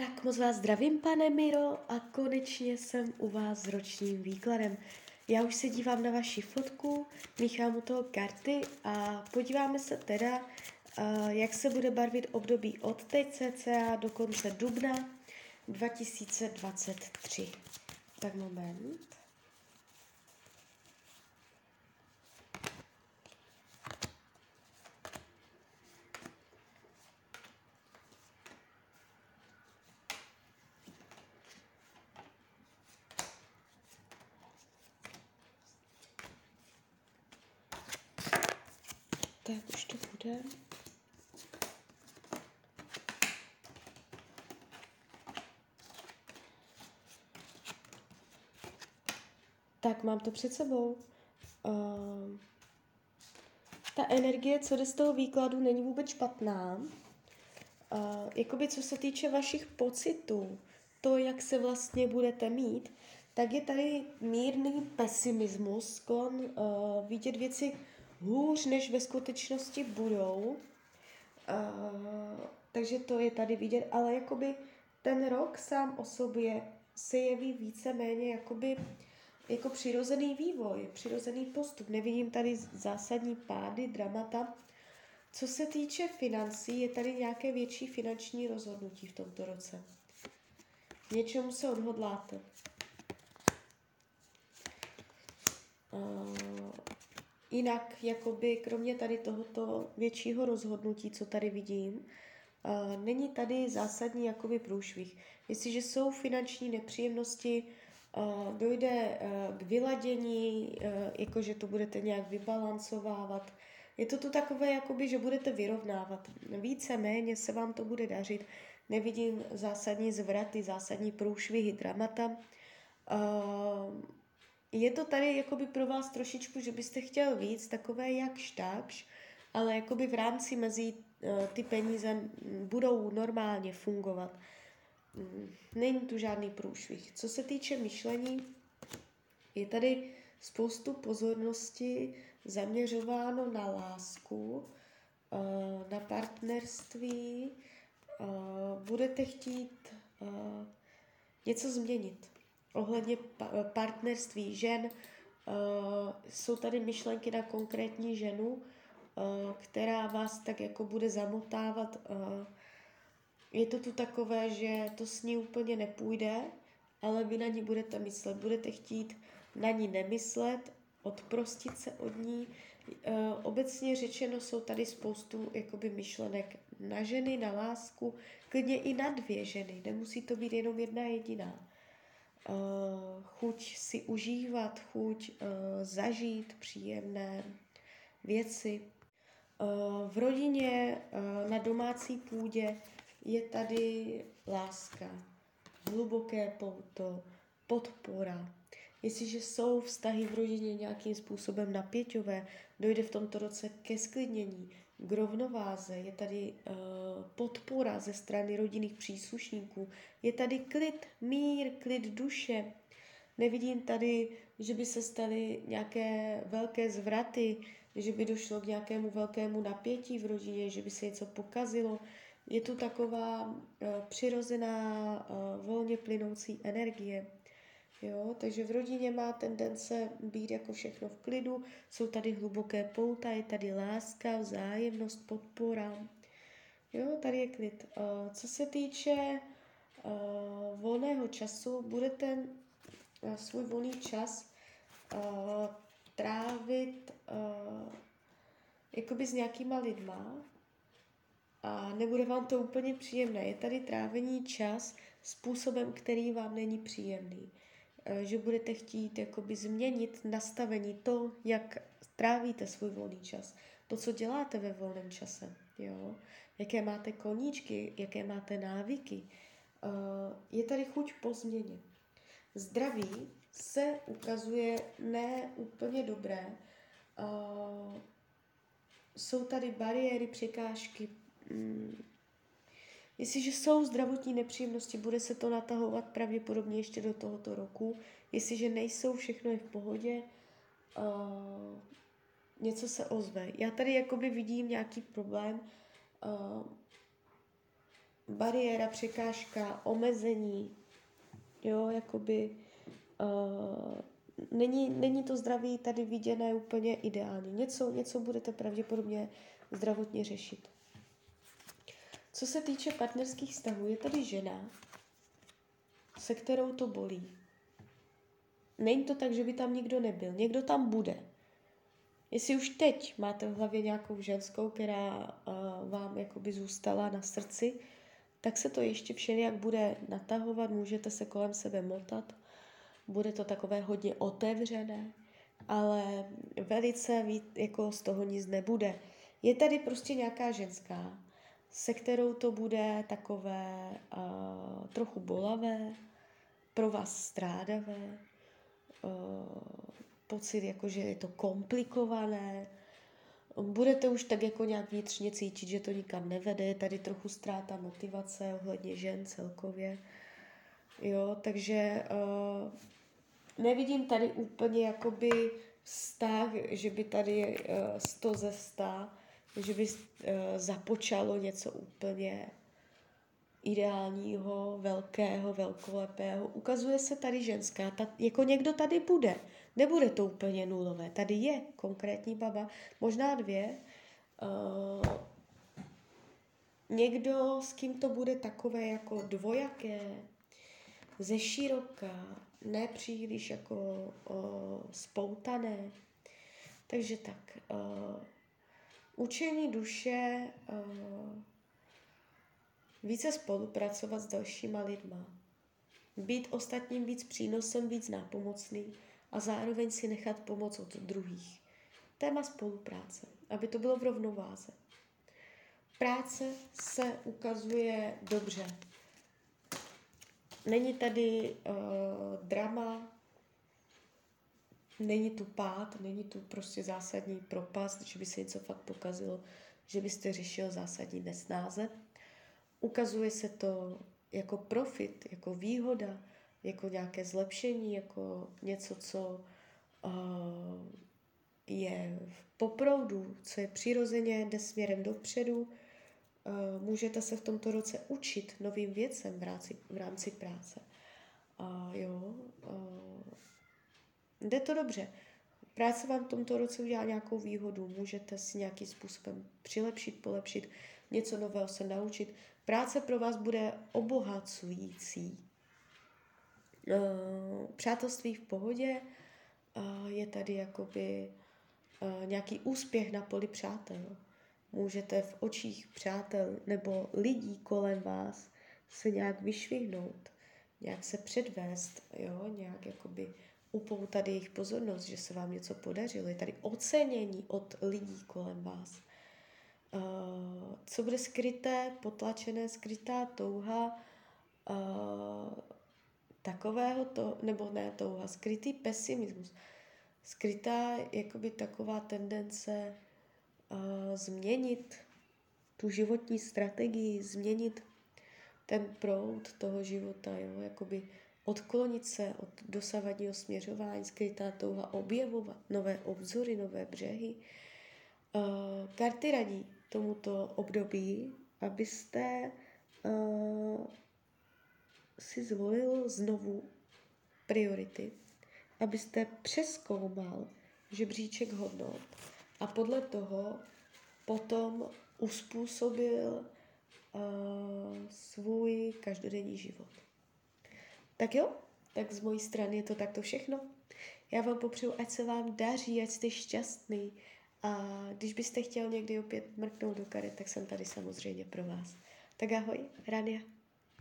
Tak moc vás zdravím, pane Miro, a konečně jsem u vás s ročním výkladem. Já už se dívám na vaši fotku, míchám u toho karty a podíváme se teda, uh, jak se bude barvit období od teď cca do konce dubna 2023. Tak moment. Tak už to bude. Tak, mám to před sebou. Uh, ta energie, co jde z toho výkladu, není vůbec špatná. Uh, jakoby co se týče vašich pocitů, to, jak se vlastně budete mít, tak je tady mírný pesimismus, sklon uh, vidět věci hůř, než ve skutečnosti budou. Uh, takže to je tady vidět, ale jakoby ten rok sám o sobě se jeví víceméně jakoby jako přirozený vývoj, přirozený postup. Nevidím tady zásadní pády, dramata. Co se týče financí, je tady nějaké větší finanční rozhodnutí v tomto roce. Něčemu se odhodláte. Uh, Jinak, jakoby kromě tady tohoto většího rozhodnutí, co tady vidím, uh, není tady zásadní jakoby průšvih. Jestliže jsou finanční nepříjemnosti, uh, dojde uh, k vyladění, jakože to budete nějak vybalancovávat. Je to tu takové, jakoby, že budete vyrovnávat. Více, méně se vám to bude dařit. Nevidím zásadní zvraty, zásadní průšvihy, dramata. Je to tady jakoby pro vás trošičku, že byste chtěl víc, takové jakž takž, ale jakoby v rámci mezi uh, ty peníze budou normálně fungovat. Mm, není tu žádný průšvih. Co se týče myšlení, je tady spoustu pozornosti zaměřováno na lásku, uh, na partnerství, uh, budete chtít něco změnit ohledně partnerství žen, uh, jsou tady myšlenky na konkrétní ženu, uh, která vás tak jako bude zamotávat. Uh, je to tu takové, že to s ní úplně nepůjde, ale vy na ní budete myslet. Budete chtít na ní nemyslet, odprostit se od ní. Obecně řečeno jsou tady spoustu jakoby myšlenek na ženy, na lásku, klidně i na dvě ženy. Nemusí to být jenom jedna jediná chuť si užívat, chuť uh, zažít příjemné věci. Uh, v rodině, na domácí půdě je tady láska, hluboké pouto, podpora. Jestliže jsou vztahy v rodině nějakým způsobem napěťové, dojde v tomto roce ke sklidnění, k rovnováze, je tady uh, podpora ze strany rodinných příslušníků, je tady klid, mír, klid duše. Nevidím tady, že by se staly nějaké velké zvraty, že by došlo k nějakému velkému napětí v rodině, že by se něco pokazilo. Je tu taková uh, přirozená, uh, volně plynoucí energie. Jo, takže v rodině má tendence být jako všechno v klidu, jsou tady hluboké pouta, je tady láska, vzájemnost, podpora. Jo, tady je klid. Uh, co se týče uh, volného času, budete uh, svůj volný čas trávit jakoby s nějakýma lidma a nebude vám to úplně příjemné. Je tady trávení čas způsobem, který vám není příjemný. Eh, že budete chtít jakoby změnit nastavení to, jak trávíte svůj volný čas, to, co děláte ve volném čase, jo? jaké máte koníčky, jaké máte návyky. Eh, je tady chuť po změně. Zdraví se ukazuje ne úplně dobré. Eh, jsou tady bariéry, překážky, mm, Jestliže jsou zdravotní nepříjemnosti, bude se to natahovat pravděpodobně ještě do tohoto roku. Jestliže nejsou, všechno je v pohodě, uh, něco se ozve. Já tady jakoby vidím nějaký problém uh, bariéra, překážka, omezení, jo, jakoby uh, není, není to zdraví tady viděné úplně ideálně. Něco, něco budete pravděpodobně zdravotně řešit. Co se týče partnerských vztahů, je tady žena, se kterou to bolí. Není to tak, že by tam nikdo nebyl. Někdo tam bude. Jestli už teď máte v hlavě nějakou ženskou, která uh, vám jakoby zůstala na srdci, tak se to ještě všelijak bude natahovat, můžete se kolem sebe motat, bude to takové hodně otevřené, ale velice jako z toho nic nebude. Je tady prostě nějaká ženská, se kterou to bude takové uh, trochu bolavé, pro vás strádavé, uh, pocit, jako že je to komplikované, budete už tak jako nějak vnitřně cítit, že to nikam nevede, je tady trochu ztráta motivace ohledně žen celkově. Jo, takže uh, nevidím tady úplně jakoby vztah, že by tady uh, 100 ze 100, že by uh, započalo něco úplně ideálního, velkého, velkolepého. Ukazuje se tady ženská, ta, jako někdo tady bude. Nebude to úplně nulové. Tady je konkrétní baba, možná dvě. Uh, někdo, s kým to bude takové jako dvojaké, ze široka, ne příliš jako uh, spoutané. Takže tak, uh, učení duše, uh, více spolupracovat s dalšíma lidma, být ostatním víc přínosem, víc nápomocný a zároveň si nechat pomoc od druhých. Téma spolupráce, aby to bylo v rovnováze. Práce se ukazuje dobře. Není tady uh, drama, není tu pád, není tu prostě zásadní propast, že by se něco fakt pokazilo, že byste řešil zásadní nesnáze. Ukazuje se to jako profit, jako výhoda, jako nějaké zlepšení, jako něco, co uh, je v poproudu, co je přirozeně, jde směrem dopředu. Uh, můžete se v tomto roce učit novým věcem v rámci, v rámci práce. Uh, jo, uh, jde to dobře. Práce vám v tomto roce udělá nějakou výhodu, můžete si nějakým způsobem přilepšit, polepšit, něco nového se naučit. Práce pro vás bude obohacující. Uh, přátelství v pohodě, uh, je tady jakoby uh, nějaký úspěch na poli přátel. Můžete v očích přátel nebo lidí kolem vás se nějak vyšvihnout, nějak se předvést, jo, nějak jakoby upoutat jejich pozornost, že se vám něco podařilo. Je tady ocenění od lidí kolem vás. Uh, co bude skryté, potlačené, skrytá touha, uh, takového to, nebo ne touha, skrytý pesimismus, skrytá jakoby taková tendence uh, změnit tu životní strategii, změnit ten proud toho života, jo, jakoby odklonit se od dosavadního směřování, skrytá touha objevovat nové obzory, nové břehy. Uh, karty radí tomuto období, abyste uh, si zvolil znovu priority, abyste přeskoumal žebříček hodnot a podle toho potom uspůsobil uh, svůj každodenní život. Tak jo, tak z mojí strany je to takto všechno. Já vám popřeju, ať se vám daří, ať jste šťastný. A když byste chtěl někdy opět mrknout do karet, tak jsem tady samozřejmě pro vás. Tak ahoj, Rania.